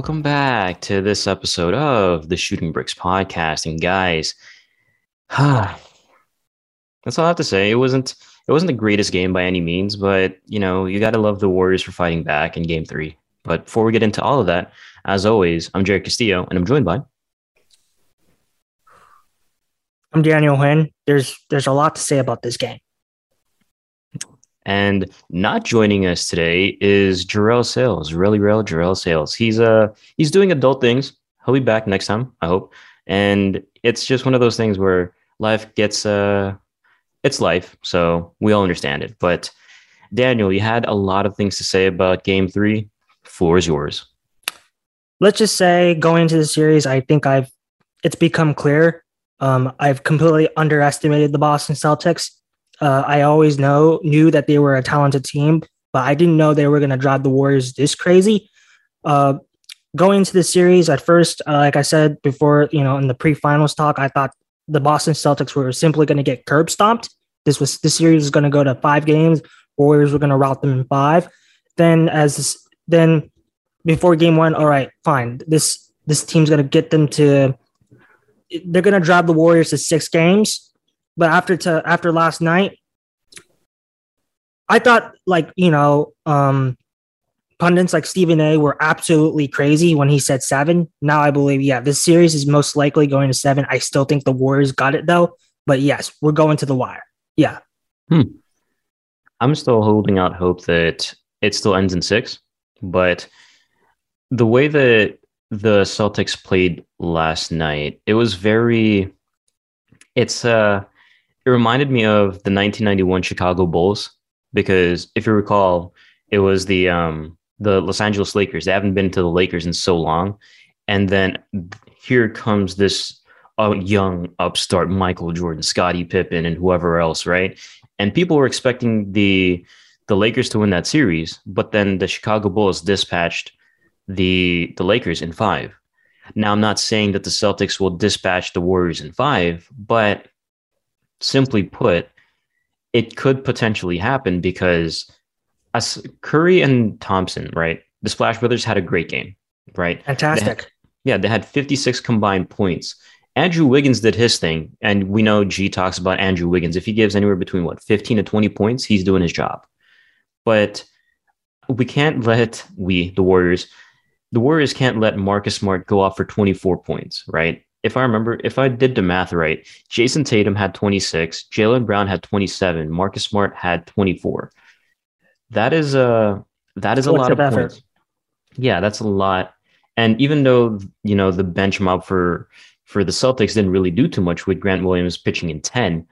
welcome back to this episode of the Shooting Bricks podcast. And guys, that's all I have to say. It wasn't it wasn't the greatest game by any means, but you know, you gotta love the Warriors for fighting back in game three. But before we get into all of that, as always, I'm Jarrod Castillo and I'm joined by I'm Daniel Huynh. There's there's a lot to say about this game. And not joining us today is Jarrell Sales, really real Jarrell Sales. He's uh he's doing adult things. He'll be back next time, I hope. And it's just one of those things where life gets uh it's life, so we all understand it. But Daniel, you had a lot of things to say about game three. Floor is yours. Let's just say going into the series, I think I've it's become clear. Um, I've completely underestimated the Boston Celtics uh, I always know knew that they were a talented team, but I didn't know they were going to drive the Warriors this crazy. Uh, going into the series, at first, uh, like I said before, you know, in the pre-finals talk, I thought the Boston Celtics were simply going to get curb stomped. This was this series was going to go to five games. Warriors were going to rout them in five. Then as then before game one, all right, fine. This this team's going to get them to. They're going to drive the Warriors to six games but after to after last night, I thought like you know um, pundits like Stephen A. were absolutely crazy when he said seven. Now I believe yeah, this series is most likely going to seven. I still think the Warriors got it though, but yes, we're going to the wire. Yeah. Hmm. I'm still holding out hope that it still ends in six, but the way that the Celtics played last night, it was very. It's uh it reminded me of the 1991 Chicago Bulls because if you recall, it was the um, the Los Angeles Lakers. They haven't been to the Lakers in so long, and then here comes this uh, young upstart Michael Jordan, Scottie Pippen, and whoever else, right? And people were expecting the the Lakers to win that series, but then the Chicago Bulls dispatched the the Lakers in five. Now, I'm not saying that the Celtics will dispatch the Warriors in five, but simply put, it could potentially happen because as Curry and Thompson, right? The Splash Brothers had a great game, right? Fantastic. They had, yeah, they had 56 combined points. Andrew Wiggins did his thing, and we know G talks about Andrew Wiggins. If he gives anywhere between what 15 to 20 points, he's doing his job. But we can't let we, the Warriors, the Warriors can't let Marcus Smart go off for 24 points, right? If I remember, if I did the math right, Jayson Tatum had 26, Jaylen Brown had 27, Marcus Smart had 24. That is a that is a lot of effort. points. Yeah, that's a lot. And even though you know the bench mob for for the Celtics didn't really do too much with Grant Williams pitching in 10,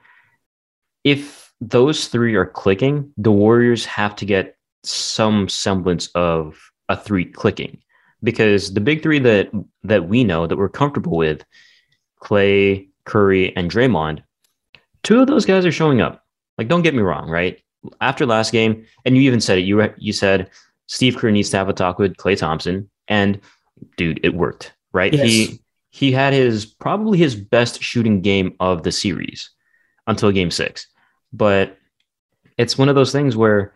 if those three are clicking, the Warriors have to get some semblance of a three clicking because the big three that that we know that we're comfortable with, Klay, Curry, and Draymond, two of those guys are showing up. Like, don't get me wrong, right? After last game, and you even said it. You you said Steve Kerr needs to have a talk with Klay Thompson, and dude, it worked, right? Yes. He he had his probably his best shooting game of the series until game six, but it's one of those things where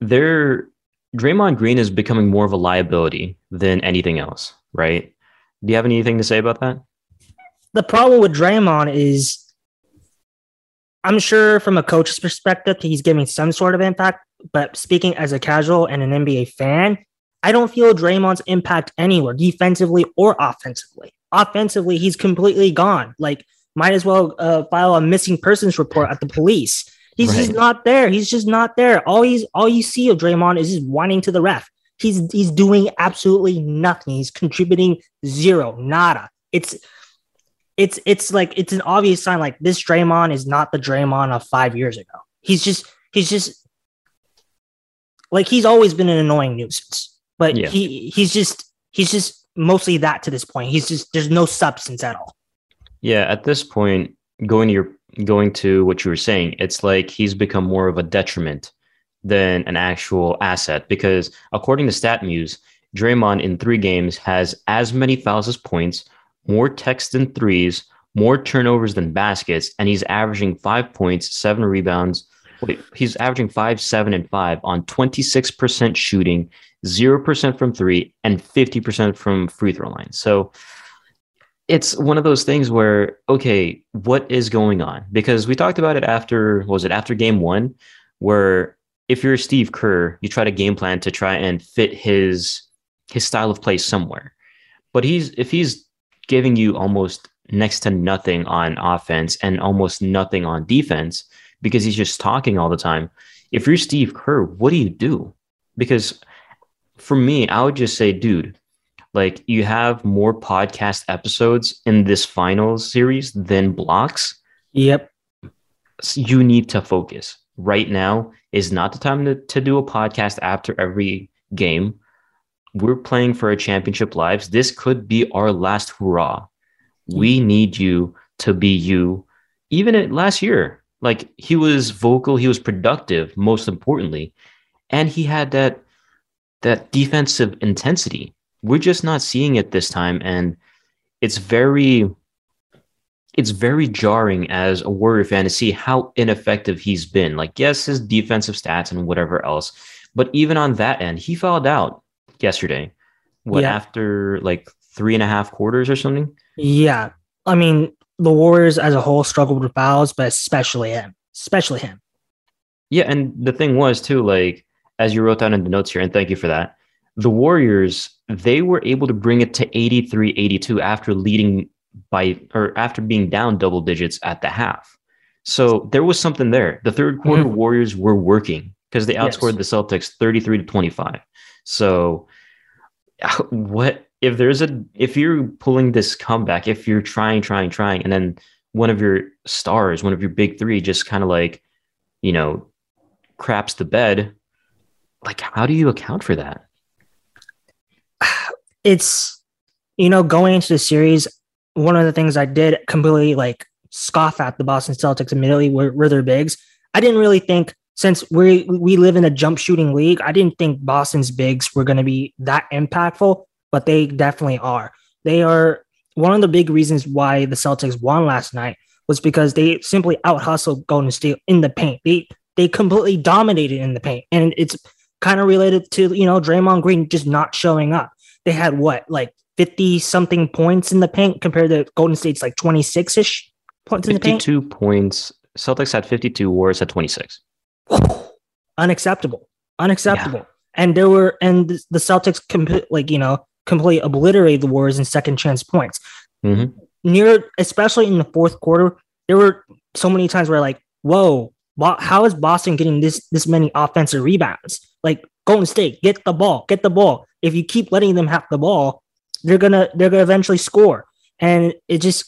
they're Draymond Green is becoming more of a liability than anything else, right? Do you have anything to say about that? The problem with Draymond is I'm sure from a coach's perspective, he's giving some sort of impact. But speaking as a casual and an NBA fan, I don't feel Draymond's impact anywhere, defensively or offensively. Offensively, he's completely gone. Like, might as well uh, file a missing persons report at the police. He's right. he's not there. He's just not there. All he's all you see of Draymond is just whining to the ref. He's he's doing absolutely nothing. He's contributing zero, nada. It's it's it's like it's an obvious sign like this Draymond is not the Draymond of five years ago. He's just he's just like he's always been an annoying nuisance, but yeah. he he's just he's just mostly that to this point. He's just there's no substance at all. Yeah, at this point, going to your going to what you were saying, it's like he's become more of a detriment than an actual asset because according to StatMuse, Draymond in three games has as many fouls as points, more techs than threes, more turnovers than baskets, and he's averaging five points, seven rebounds. Wait, he's averaging five, seven, and five on 26% shooting, 0% from three, and 50% from free throw line. So it's one of those things where, okay, what is going on? Because we talked about it after, was it after game one, where if you're Steve Kerr, you try to game plan to try and fit his his style of play somewhere. But he's if he's giving you almost next to nothing on offense and almost nothing on defense because he's just talking all the time. If you're Steve Kerr, what do you do? Because for me, I would just say, dude, like you have more podcast episodes in this finals series than blocks. Yep. So you need to focus. Right now is not the time to, to do a podcast after every game. We're playing for a championship lives. This could be our last hurrah. We need you to be you. Even at last year, like he was vocal, he was productive, most importantly, and he had that that defensive intensity. We're just not seeing it this time, and it's very it's very jarring as a Warrior fan to see how ineffective he's been. Like, yes, his defensive stats and whatever else, but even on that end, he fouled out yesterday. What yeah. after like three and a half quarters or something? Yeah, I mean the Warriors as a whole struggled with fouls, but especially him, especially him. Yeah, and the thing was too, like as you wrote down in the notes here, and thank you for that. The Warriors, they were able to bring it to 83 82 after leading by or after being down double digits at the half. So there was something there. The third quarter mm-hmm. Warriors were working because they outscored yes. the Celtics 33 to 25. So what if there's a if you're pulling this comeback, if you're trying, trying, trying, and then one of your stars, one of your big three just kind of like, you know, craps the bed, like how do you account for that? It's you know, going into the series, one of the things I did completely like scoff at the Boston Celtics immediately were, were their bigs. I didn't really think since we we live in a jump shooting league, I didn't think Boston's bigs were going to be that impactful, but they definitely are. They are one of the big reasons why the Celtics won last night was because they simply out hustled Golden State in the paint. They they completely dominated in the paint, and it's kind of related to you know Draymond Green just not showing up. They had what like 50 something points in the paint compared to Golden State's like 26 ish points in the paint. 52 points. Celtics had 52, Warriors had 26. Unacceptable. Unacceptable. Yeah. And there were, and the Celtics, comp- like, you know, completely obliterated the Warriors in second chance points. Mm-hmm. Near, especially in the fourth quarter, there were so many times where, like, whoa, how is Boston getting this this many offensive rebounds? Like Golden State, get the ball, get the ball. If you keep letting them have the ball, they're gonna they're gonna eventually score. And it just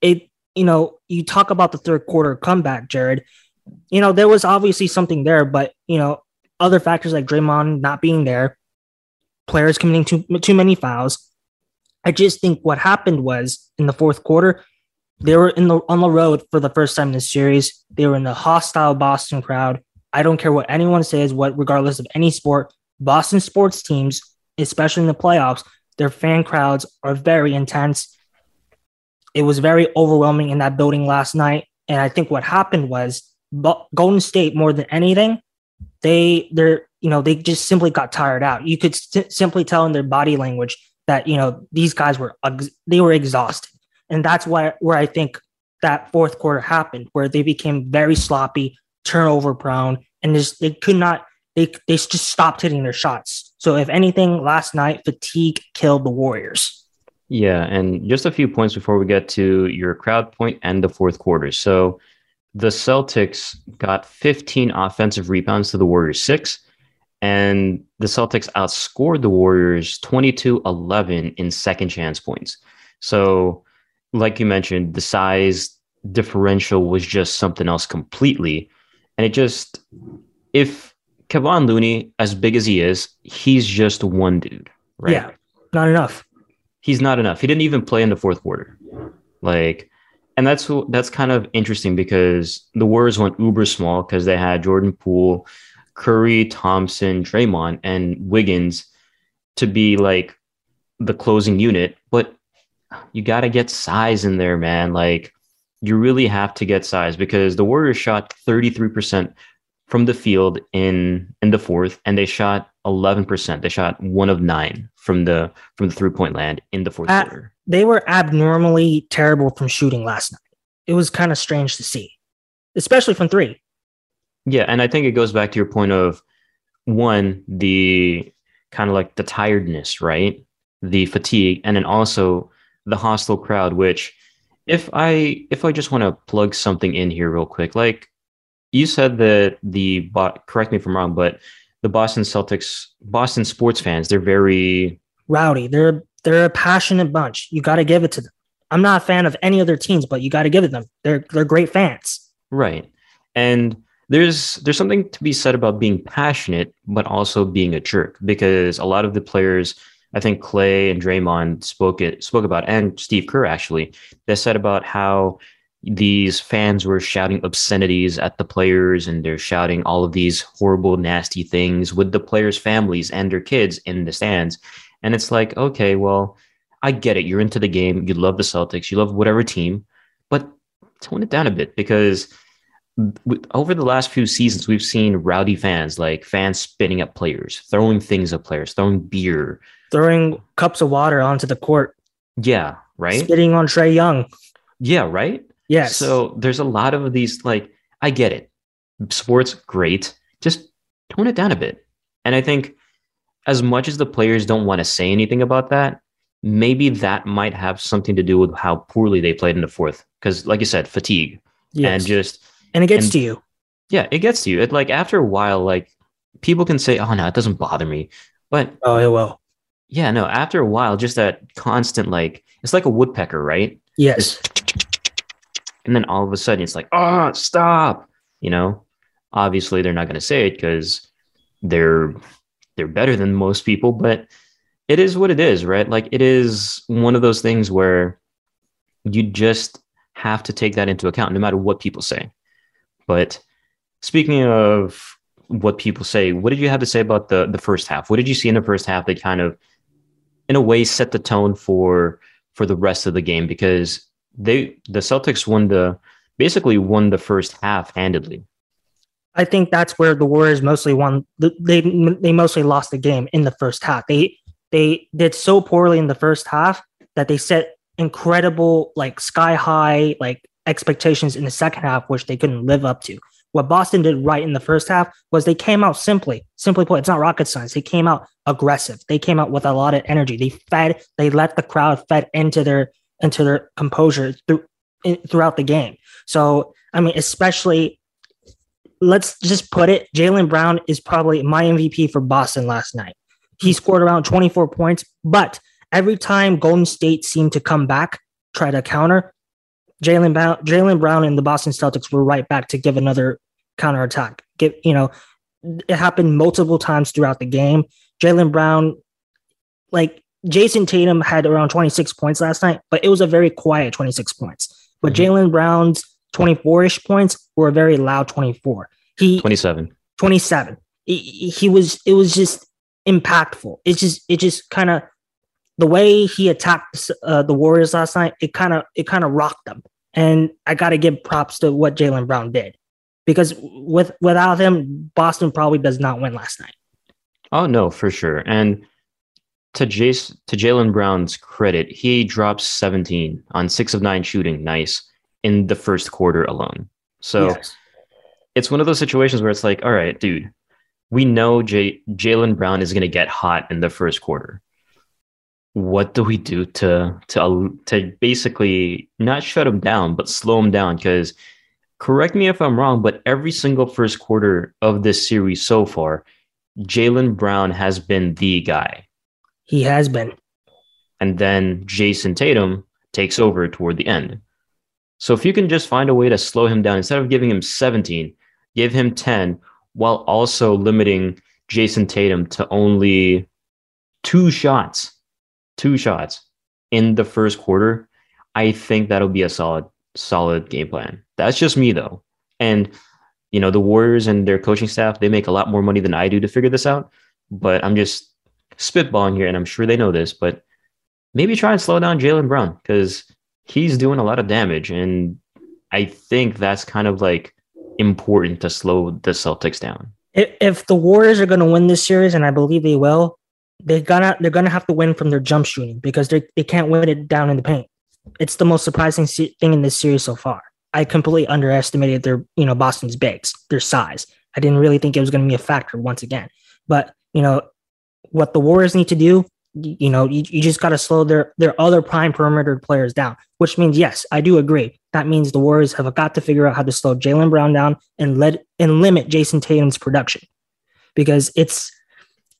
it you know you talk about the third quarter comeback, Jarrod. You know there was obviously something there, but you know other factors like Draymond not being there, players committing too too many fouls. I just think what happened was in the fourth quarter, they were in the on the road for the first time in the series. They were in the hostile Boston crowd. I don't care what anyone says, what regardless of any sport, Boston sports teams, especially in the playoffs, their fan crowds are very intense. It was very overwhelming in that building last night. And I think what happened was but Golden State, more than anything, they they're you know they just simply got tired out. You could st- simply tell in their body language that you know these guys were they were exhausted, and that's why where I think that fourth quarter happened, where they became very sloppy, turnover prone, and just they could not they they just stopped hitting their shots. So if anything, last night fatigue killed the Warriors. Yeah, and just a few points before we get to your crowd point and the fourth quarter. So the Celtics got 15 offensive rebounds to the Warriors 6 and the Celtics outscored the Warriors 22-11 in second chance points. So like you mentioned, the size differential was just something else completely and it just if Kevon Looney, as big as he is, he's just one dude, right? Yeah, not enough. He's not enough. He didn't even play in the fourth quarter. Like, and that's that's kind of interesting because the Warriors went uber small because they had Jordan Poole, Curry, Thompson, Draymond, and Wiggins to be like the closing unit. But you got to get size in there, man. Like, you really have to get size because the Warriors shot 33% from the field in in the fourth, and they shot 11%. They shot one of nine from the from the three point land in the fourth At- quarter. They were abnormally terrible from shooting last night. It was kind of strange to see, especially from three. Yeah, and I think it goes back to your point of one, the kind of like the tiredness, right? The fatigue, and then also the hostile crowd, which if I if I just want to plug something in here real quick, like you said that the correct me if I'm wrong, but the Boston Celtics, Boston sports fans, they're very Rowdy. They're they're a passionate bunch. You got to give it to them. I'm not a fan of any other teams, but you got to give it them. They're they're great fans. Right. And there's there's something to be said about being passionate, but also being a jerk because a lot of the players, I think Klay and Draymond spoke it spoke about, and Steve Kerr actually, they said about how these fans were shouting obscenities at the players and they're shouting all of these horrible, nasty things with the players' families and their kids in the stands. And it's like, okay, well, I get it. You're into the game. You love the Celtics. You love whatever team, but tone it down a bit because over the last few seasons, we've seen rowdy fans, like fans spitting at players, throwing things at players, throwing beer. Throwing cups of water onto the court, Yeah, right. spitting on Trae Young. Yeah, right. Yes. So there's a lot of these. Like, I get it. Sports, great. Just tone it down a bit. And I think, as much as the players don't want to say anything about that, maybe that might have something to do with how poorly they played in the fourth. Because, like you said, fatigue yes. and just and it gets and- to you. yeah, it gets to you. It like after a while, like people can say, "Oh no, it doesn't bother me," but Oh, it will. yeah, no. After a while, just that constant like it's like a woodpecker, right? Yes. And then all of a sudden, it's like, "Oh, stop!" You know. Obviously, they're not going to say it because they're they're better than most people, but it is what it is, right? Like it is one of those things where you just have to take that into account, no matter what people say. But speaking of what people say, what did you have to say about the the first half? What did you see in the first half that kind of, in a way, set the tone for for the rest of the game? Because they the Celtics won the basically won the first half handedly. I think that's where the Warriors mostly won. They they mostly lost the game in the first half. They they did so poorly in the first half that they set incredible like sky high like expectations in the second half, which they couldn't live up to. What Boston did right in the first half was they came out simply, simply put, it's not rocket science. They came out aggressive. They came out with a lot of energy. They fed, they let the crowd fed into their into their composure through in, throughout the game. So I mean, especially let's just put it Jaylen Brown is probably my MVP for Boston last night. He hmm. scored around 24 points, but every time Golden State seemed to come back, try to counter, Jaylen Brown, Jaylen Brown and the Boston Celtics were right back to give another counterattack. Give you know, it happened multiple times throughout the game. Jaylen Brown, like Jayson Tatum had around 26 points last night, but it was a very quiet 26 points. But Mhm. Jaylen Brown's 24-ish points were a very loud 24. He Twenty seven. 27. He, he was it was just impactful. It's just it just kind of the way he attacked uh, the Warriors last night. It kind of it kind of rocked them, and I got to give props to what Jaylen Brown did because with without him, Boston probably does not win last night. Oh no, for sure. And to Jace to Jaylen Brown's credit, he dropped 17 on six of nine shooting, nice in the first quarter alone. So Yes. it's one of those situations where it's like, all right, dude, we know J- Jaylen Brown is going to get hot in the first quarter. What do we do to to to basically not shut him down, but slow him down? Because correct me if I'm wrong, but every single first quarter of this series so far, Jaylen Brown has been the guy, he has been. and then Jayson Tatum takes over toward the end. So if you can just find a way to slow him down instead of giving him 17, give him 10 while also limiting Jayson Tatum to only two shots, two shots in the first quarter, I think that'll be a solid solid game plan. That's just me though. And you know, the Warriors and their coaching staff, they make a lot more money than I do to figure this out, but I'm just spitballing here and I'm sure they know this, but maybe try and slow down Jaylen Brown cuz he's doing a lot of damage and I think that's kind of like important to slow the Celtics down. If, if the Warriors are going to win this series, and I believe they will, they're gonna they're gonna have to win from their jump shooting because they they can't win it down in the paint. It's the most surprising thing in this series so far. I completely underestimated their you know Boston's bigs, their size. I didn't really think it was going to be a factor once again. But you know what the Warriors need to do you know, you, you just got to slow their their other prime perimeter players down, which means yes, I do agree. That means the Warriors have got to figure out how to slow Jaylen Brown down and let and limit Jayson Tatum's production, because it's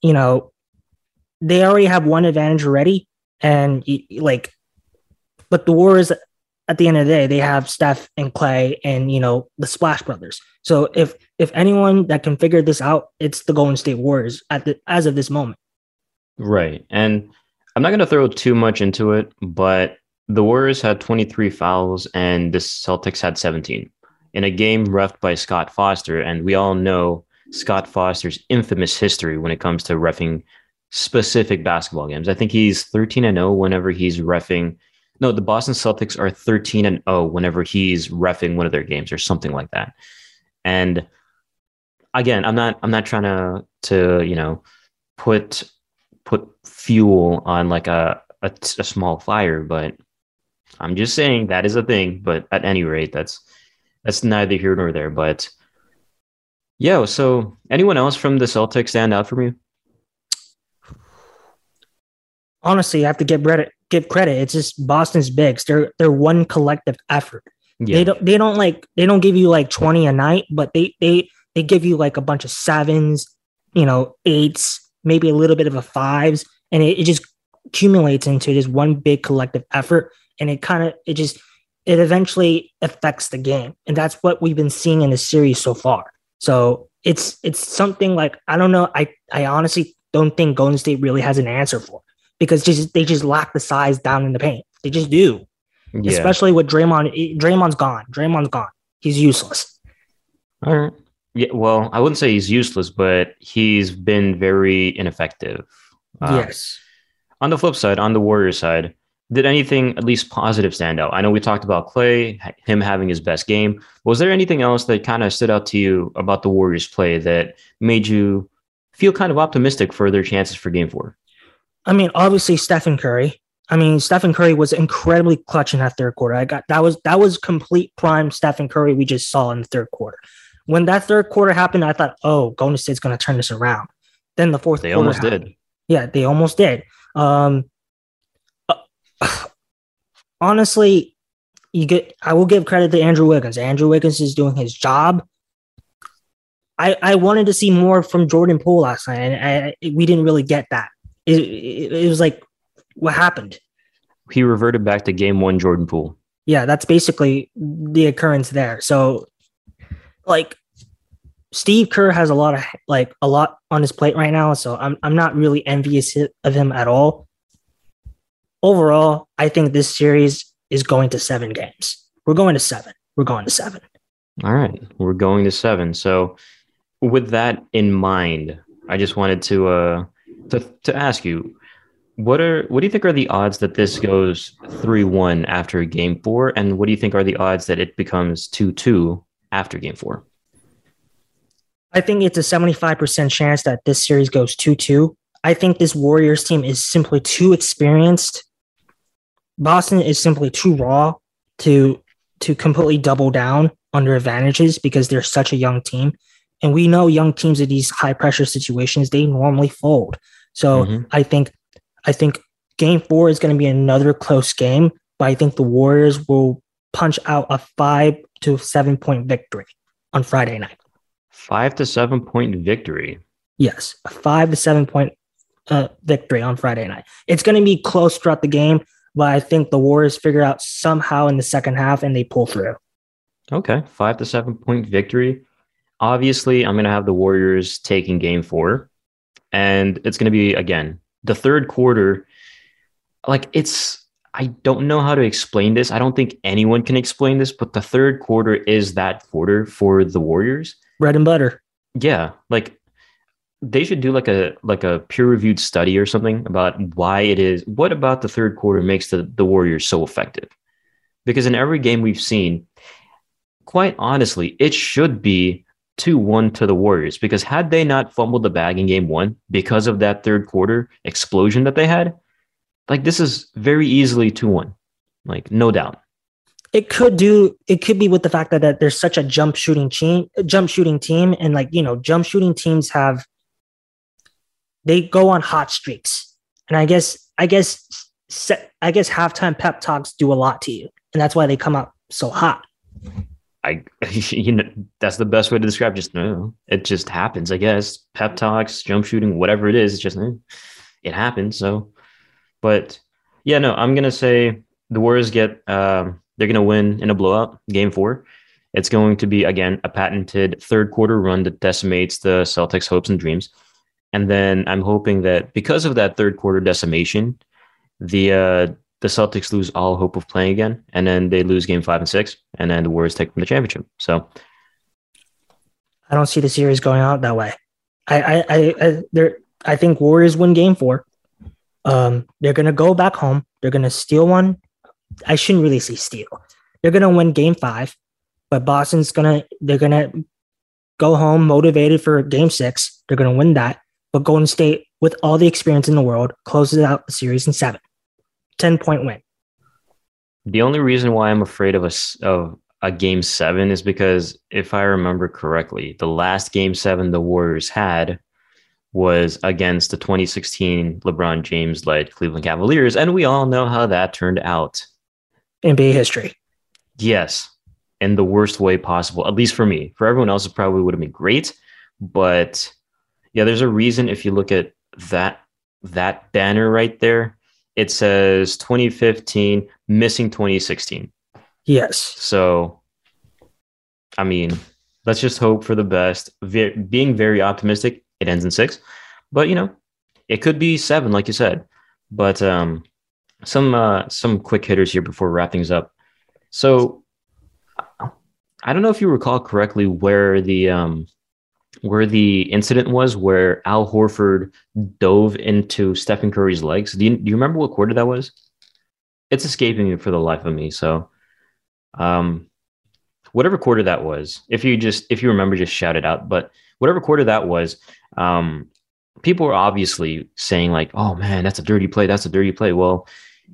you know they already have one advantage already, and like, but the Warriors at the end of the day they have Steph and Klay and you know the Splash Brothers. So if if anyone that can figure this out, it's the Golden State Warriors at the as of this moment. Right. And I'm not going to throw too much into it, but the Warriors had 23 fouls and the Celtics had 17 in a game refed by Scott Foster. And we all know Scott Foster's infamous history when it comes to refing specific basketball games. I think he's 13 and 0 whenever he's refing. No, the Boston Celtics are 13 and 0 whenever he's refing one of their games or something like that. And again, I'm not I'm not trying to to, you know, put put fuel on like a, a, a small fire, but I'm just saying that is a thing. But at any rate, that's that's neither here nor there. But yeah, so anyone else from the Celtics stand out for you? Honestly, I have to give credit. Give credit. It's just Boston's bigs. They're they're one collective effort. Yeah. They don't they don't like they don't give you like twenty a night, but they they they give you like a bunch of sevens, you know, eights, maybe a little bit of a fives, and it, it just accumulates into this one big collective effort. And it kind of it just it eventually affects the game. And that's what we've been seeing in the series so far. So it's it's something like I don't know. I I honestly don't think Golden State really has an answer for because just they just lack the size down in the paint. They just do. Yeah. Especially with Draymond. Draymond's gone. Draymond's gone. He's useless. All right. Yeah, well, I wouldn't say he's useless, but he's been very ineffective. Uh, yes. On the flip side, on the Warriors side, did anything at least positive stand out? I know we talked about Klay, him having his best game. Was there anything else that kind of stood out to you about the Warriors play that made you feel kind of optimistic for their chances for game four? I mean, obviously Stephen Curry. I mean, Stephen Curry was incredibly clutch in that third quarter. I got that was that was complete prime Stephen Curry we just saw in the third quarter. When that third quarter happened, I thought, oh, Golden State's going to turn this around. Then the fourth they almost happened. did. Yeah, they almost did. Um, uh, honestly, you get. I will give credit to Andrew Wiggins. Andrew Wiggins is doing his job. I I wanted to see more from Jordan Poole last night, and I, we didn't really get that. It, it, it was like, what happened? He reverted back to game one, Jordan Poole. Yeah, that's basically the occurrence there. So like Steve Kerr has a lot of like a lot on his plate right now, so I'm I'm not really envious of him at all. Overall, I think this series is going to seven games. We're going to seven. We're going to seven. All right, we're going to seven. So, with that in mind, I just wanted to uh to to ask you, what are what do you think are the odds that this goes three one after game four, and what do you think are the odds that it becomes two two after game four? I think it's a 75% chance that this series goes 2 2. I think this Warriors team is simply too experienced. Boston is simply too raw to to completely double down their advantages because they're such a young team. And we know young teams in these high pressure situations, they normally fold. So mm-hmm. I think I think game four is going to be another close game, but I think the Warriors will punch out a five to seven point victory on Friday night. Five to seven point victory. Yes, a five to seven point uh, victory on Friday night. It's going to be close throughout the game, but I think the Warriors figure out somehow in the second half and they pull through. Okay, five to seven point victory. Obviously, I'm going to have the Warriors taking game four, and it's going to be again the third quarter. Like it's I don't know how to explain this. I don't think anyone can explain this, but the third quarter is that quarter for the Warriors. Bread and butter. Yeah, like they should do like a like a peer reviewed study or something about why it is. What about the third quarter makes the the Warriors so effective? Because in every game we've seen, quite honestly, it should be 2 1 to the Warriors because had they not fumbled the bag in game one because of that third quarter explosion that they had, like this is very easily 2 1. Like, no doubt. It could do. It could be with the fact that, that there's such a jump shooting team, jump shooting team, and like you know, jump shooting teams have they go on hot streaks, and I guess I guess I guess halftime pep talks do a lot to you, and that's why they come up so hot. I, you know, that's the best way to describe. Just no, it just happens. I guess pep talks, jump shooting, whatever it is, it's just eh, it happens. So, but yeah, no, I'm gonna say the Warriors get. Um, they're gonna win in a blowout, game four. It's going to be again a patented third quarter run that decimates the Celtics' hopes and dreams. And then I'm hoping that because of that third quarter decimation, the uh, the Celtics lose all hope of playing again, and then they lose game five and six, and then the Warriors take them the championship. So I don't see the series going out that way. I I I, I there I think Warriors win game four. Um, they're gonna go back home. They're gonna steal one. I shouldn't really say steal. They're gonna win game five, but Boston's gonna they're gonna go home motivated for game six. They're gonna win that. But Golden State, with all the experience in the world, closes out the series in seven. 10 point win. The only reason why I'm afraid of a, of a game seven is because if I remember correctly, the last game seven the Warriors had was against the 2016 LeBron James led Cleveland Cavaliers. And we all know how that turned out. NBA history. Yes. In the worst way possible, at least for me. For everyone else, it probably would have been great. But yeah, there's a reason if you look at that that banner right there, it says 2015 missing 2016 yes so i mean let's just hope for the best Ve- being very optimistic it ends in six but you know it could be seven like you said but um some uh some quick hitters here before we wrap things up so i don't know if you recall correctly where the um where the incident was where Al Horford dove into Stephen Curry's legs. Do you, do you remember what quarter that was? It's escaping me for the life of me. So, um, whatever quarter that was, if you just if you remember, just shout it out. But whatever quarter that was, um, people were obviously saying like, "Oh man, that's a dirty play. That's a dirty play." Well,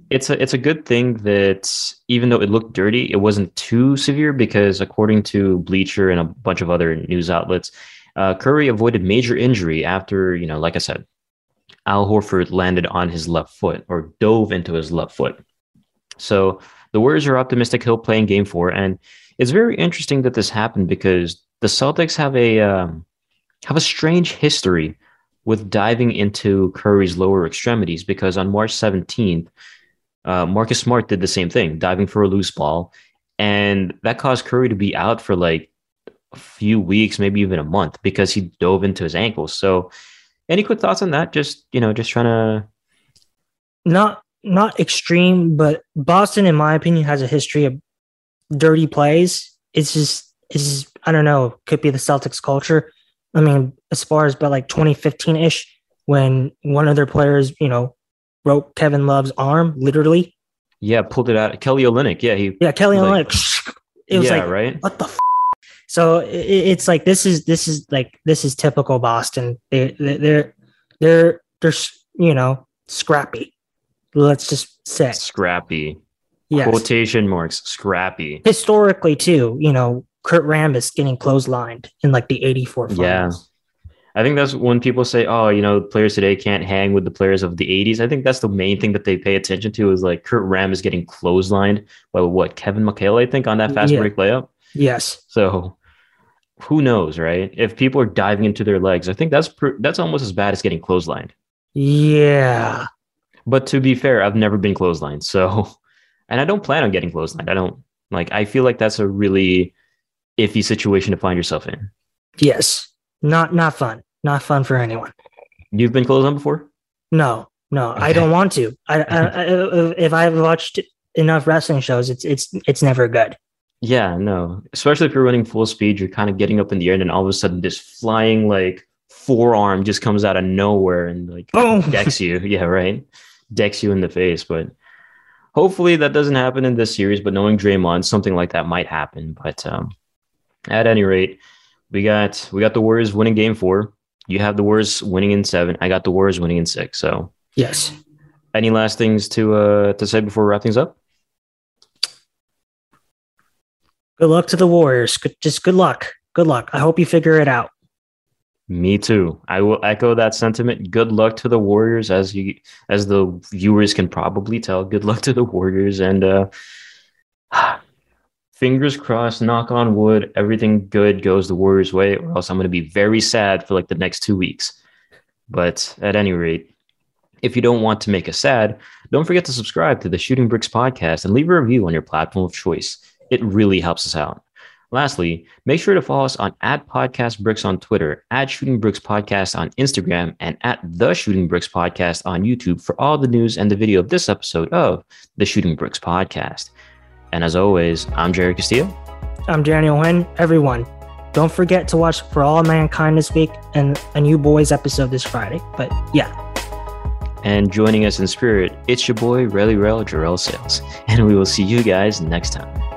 it's a it's a good thing that even though it looked dirty, it wasn't too severe because according to Bleacher and a bunch of other news outlets, uh, Curry avoided major injury after, you know, like I said, Al Horford landed on his left foot or dove into his left foot. So the Warriors are optimistic he'll play in game four. And it's very interesting that this happened because the Celtics have a um, have a strange history with diving into Curry's lower extremities because on March 17th, uh, Marcus Smart did the same thing, diving for a loose ball. And that caused Curry to be out for like a few weeks, maybe even a month, because he dove into his ankles. So, any quick thoughts on that? Just you know, just trying to not not extreme, but Boston, in my opinion, has a history of dirty plays. It's just it's I don't know, could be the Celtics culture. I mean, as far as but like 2015 ish, when one of their players, you know, broke Kevin Love's arm, literally. Yeah, pulled it out. Kelly Olynyk. Yeah, he. Yeah, Kelly like, Olynyk. It was yeah, like, right. What the f- so it's like this is this is like this is typical Boston. They they're they're they're you know scrappy. Let's just say scrappy. Yes. Quotation marks scrappy. Historically too, you know, Kurt Rambis getting clotheslined in like the 84 finals. Yeah. I think that's when people say, oh, you know, players today can't hang with the players of the 80s. I think that's the main thing that they pay attention to is like Kurt Rambis getting clotheslined by what Kevin McHale, I think, on that fast yeah. break layup. Yes. So who knows, right? If people are diving into their legs, I think that's pr- that's almost as bad as getting clotheslined. Yeah. But to be fair, I've never been clotheslined, so and I don't plan on getting clotheslined. I don't like. I feel like that's a really iffy situation to find yourself in. Yes, not not fun. Not fun for anyone. You've been closed on before? No, no, okay. I don't want to. I, I, I, if I've watched enough wrestling shows, it's it's it's never good. Yeah, no. Especially if you're running full speed, you're kind of getting up in the air, and then all of a sudden, this flying like forearm just comes out of nowhere and like oh. decks you. Yeah, right. Decks you in the face. But hopefully that doesn't happen in this series. But knowing Draymond, something like that might happen. But um, at any rate, we got we got the Warriors winning game four. You have the Warriors winning in seven. I got the Warriors winning in six. So yes. Any last things to uh to say before we wrap things up? Good luck to the Warriors. Good, just good luck. Good luck. I hope you figure it out. Me too. I will echo that sentiment. Good luck to the Warriors, as you as the viewers can probably tell. Good luck to the Warriors, and uh, fingers crossed. Knock on wood. Everything good goes the Warriors' way, or else I'm going to be very sad for like the next two weeks. But at any rate, if you don't want to make us sad, don't forget to subscribe to the Shooting Bricks podcast and leave a review on your platform of choice. It really helps us out. Lastly, make sure to follow us on at Podcast Bricks on Twitter, at Shooting Bricks Podcast on Instagram, and at The Shooting Bricks Podcast on YouTube for all the news and the video of this episode of the Shooting Bricks Podcast. And as always, I'm Jerry Castillo. I'm Daniel Nguyen. Everyone, don't forget to watch For All Mankind this week and a new Boys episode this Friday. But yeah. And joining us in spirit, it's your boy, Relly Rel Jarrell Sales. And we will see you guys next time.